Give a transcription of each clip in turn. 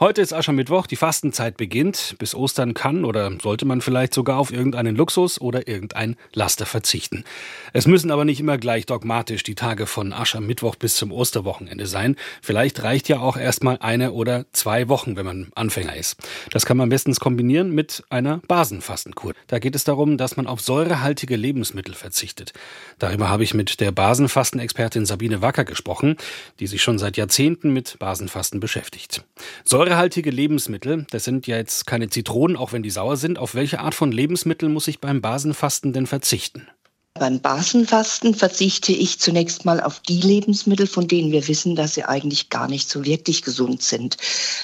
Heute ist Aschermittwoch, die Fastenzeit beginnt. Bis Ostern kann oder sollte man vielleicht sogar auf irgendeinen Luxus oder irgendein Laster verzichten. Es müssen aber nicht immer gleich dogmatisch die Tage von Aschermittwoch bis zum Osterwochenende sein. Vielleicht reicht ja auch erstmal eine oder zwei Wochen, wenn man Anfänger ist. Das kann man bestens kombinieren mit einer Basenfastenkur. Da geht es darum, dass man auf säurehaltige Lebensmittel verzichtet. Darüber habe ich mit der Basenfastenexpertin Sabine Wacker gesprochen, die sich schon seit Jahrzehnten mit Basenfasten beschäftigt. Säure Säurehaltige Lebensmittel, das sind ja jetzt keine Zitronen, auch wenn die sauer sind. Auf welche Art von Lebensmittel muss ich beim Basenfasten denn verzichten? Beim Basenfasten verzichte ich zunächst mal auf die Lebensmittel, von denen wir wissen, dass sie eigentlich gar nicht so wirklich gesund sind.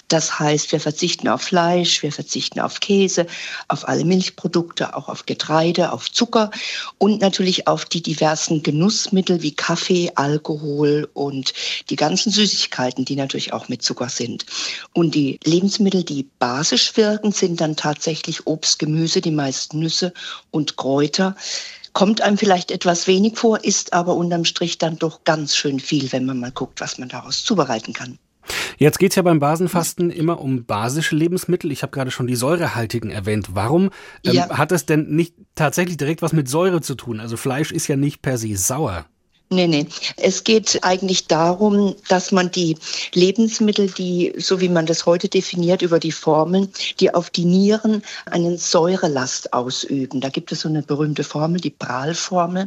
Das heißt, wir verzichten auf Fleisch, wir verzichten auf Käse, auf alle Milchprodukte, auch auf Getreide, auf Zucker und natürlich auf die diversen Genussmittel wie Kaffee, Alkohol und die ganzen Süßigkeiten, die natürlich auch mit Zucker sind. Und die Lebensmittel, die basisch wirken, sind dann tatsächlich Obst, Gemüse, die meisten Nüsse und Kräuter kommt einem vielleicht etwas wenig vor, ist aber unterm Strich dann doch ganz schön viel, wenn man mal guckt, was man daraus zubereiten kann. Jetzt geht es ja beim Basenfasten immer um basische Lebensmittel. Ich habe gerade schon die säurehaltigen erwähnt. Warum ähm, ja. hat es denn nicht tatsächlich direkt was mit Säure zu tun? Also Fleisch ist ja nicht per se sauer. Nee, nee. Es geht eigentlich darum, dass man die Lebensmittel, die, so wie man das heute definiert, über die Formeln, die auf die Nieren einen Säurelast ausüben. Da gibt es so eine berühmte Formel, die Prahlformel.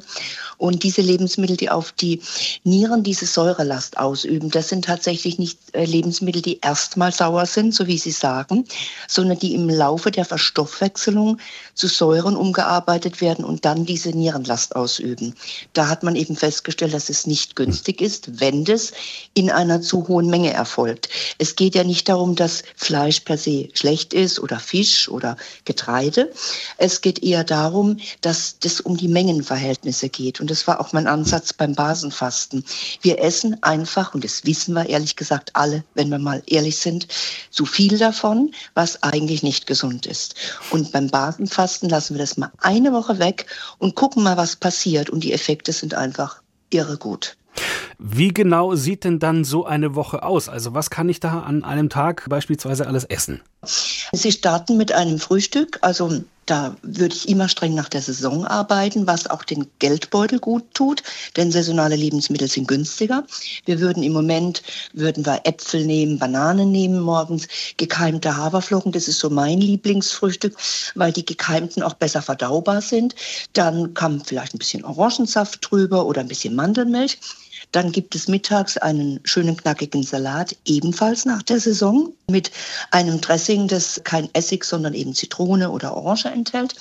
Und diese Lebensmittel, die auf die Nieren diese Säurelast ausüben, das sind tatsächlich nicht äh, Lebensmittel, die erstmal sauer sind, so wie Sie sagen, sondern die im Laufe der Verstoffwechselung zu Säuren umgearbeitet werden und dann diese Nierenlast ausüben. Da hat man eben festgestellt, festgestellt, dass es nicht günstig ist, wenn das in einer zu hohen Menge erfolgt. Es geht ja nicht darum, dass Fleisch per se schlecht ist oder Fisch oder Getreide. Es geht eher darum, dass das um die Mengenverhältnisse geht. Und das war auch mein Ansatz beim Basenfasten. Wir essen einfach, und das wissen wir ehrlich gesagt alle, wenn wir mal ehrlich sind, zu viel davon, was eigentlich nicht gesund ist. Und beim Basenfasten lassen wir das mal eine Woche weg und gucken mal, was passiert. Und die Effekte sind einfach irre gut. Wie genau sieht denn dann so eine Woche aus? Also was kann ich da an einem Tag beispielsweise alles essen? Sie starten mit einem Frühstück, also da würde ich immer streng nach der Saison arbeiten, was auch den Geldbeutel gut tut, denn saisonale Lebensmittel sind günstiger. Wir würden im Moment, würden wir Äpfel nehmen, Bananen nehmen morgens, gekeimte Haferflocken, das ist so mein Lieblingsfrühstück, weil die gekeimten auch besser verdaubar sind. Dann kam vielleicht ein bisschen Orangensaft drüber oder ein bisschen Mandelmilch. Dann gibt es mittags einen schönen knackigen Salat, ebenfalls nach der Saison, mit einem Dressing, das kein Essig, sondern eben Zitrone oder Orange enthält.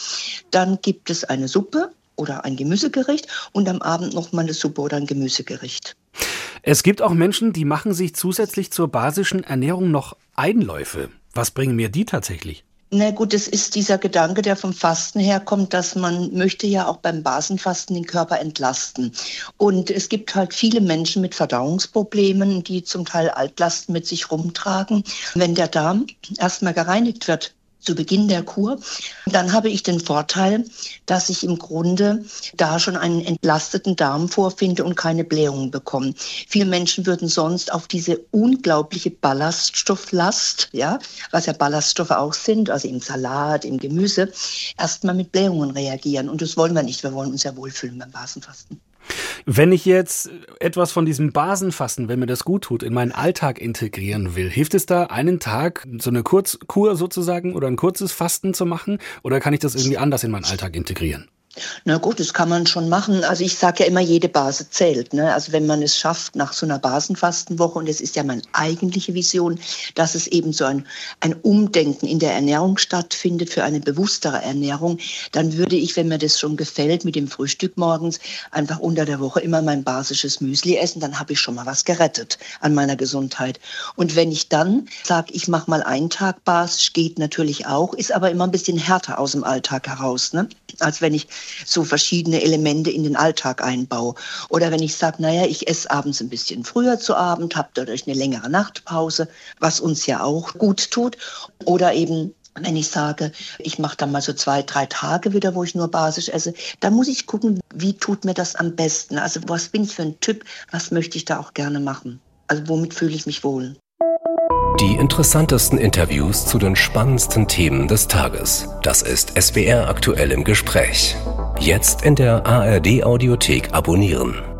Dann gibt es eine Suppe oder ein Gemüsegericht und am Abend noch mal eine Suppe oder ein Gemüsegericht. Es gibt auch Menschen, die machen sich zusätzlich zur basischen Ernährung noch Einläufe. Was bringen mir die tatsächlich? Na gut, es ist dieser Gedanke, der vom Fasten herkommt, dass man möchte ja auch beim Basenfasten den Körper entlasten. Und es gibt halt viele Menschen mit Verdauungsproblemen, die zum Teil Altlasten mit sich rumtragen. Wenn der Darm erstmal gereinigt wird, zu Beginn der Kur. Dann habe ich den Vorteil, dass ich im Grunde da schon einen entlasteten Darm vorfinde und keine Blähungen bekomme. Viele Menschen würden sonst auf diese unglaubliche Ballaststofflast, ja, was ja Ballaststoffe auch sind, also im Salat, im Gemüse, erstmal mit Blähungen reagieren. Und das wollen wir nicht. Wir wollen uns ja wohlfühlen beim Basenfasten. Wenn ich jetzt etwas von diesem Basenfasten, wenn mir das gut tut, in meinen Alltag integrieren will, hilft es da, einen Tag so eine Kurzkur sozusagen oder ein kurzes Fasten zu machen? Oder kann ich das irgendwie anders in meinen Alltag integrieren? Na gut, das kann man schon machen. Also ich sage ja immer, jede Base zählt. Ne? Also wenn man es schafft nach so einer Basenfastenwoche, und es ist ja meine eigentliche Vision, dass es eben so ein, ein Umdenken in der Ernährung stattfindet für eine bewusstere Ernährung, dann würde ich, wenn mir das schon gefällt, mit dem Frühstück morgens einfach unter der Woche immer mein basisches Müsli essen, dann habe ich schon mal was gerettet an meiner Gesundheit. Und wenn ich dann sage, ich mache mal einen Tag basisch, geht natürlich auch, ist aber immer ein bisschen härter aus dem Alltag heraus, ne? als wenn ich so verschiedene Elemente in den Alltag einbaue. Oder wenn ich sage, naja, ich esse abends ein bisschen früher zu Abend, habe dadurch eine längere Nachtpause, was uns ja auch gut tut. Oder eben wenn ich sage, ich mache dann mal so zwei, drei Tage wieder, wo ich nur basisch esse, dann muss ich gucken, wie tut mir das am besten. Also was bin ich für ein Typ, was möchte ich da auch gerne machen? Also womit fühle ich mich wohl? Die interessantesten Interviews zu den spannendsten Themen des Tages. Das ist SWR aktuell im Gespräch. Jetzt in der ARD Audiothek abonnieren.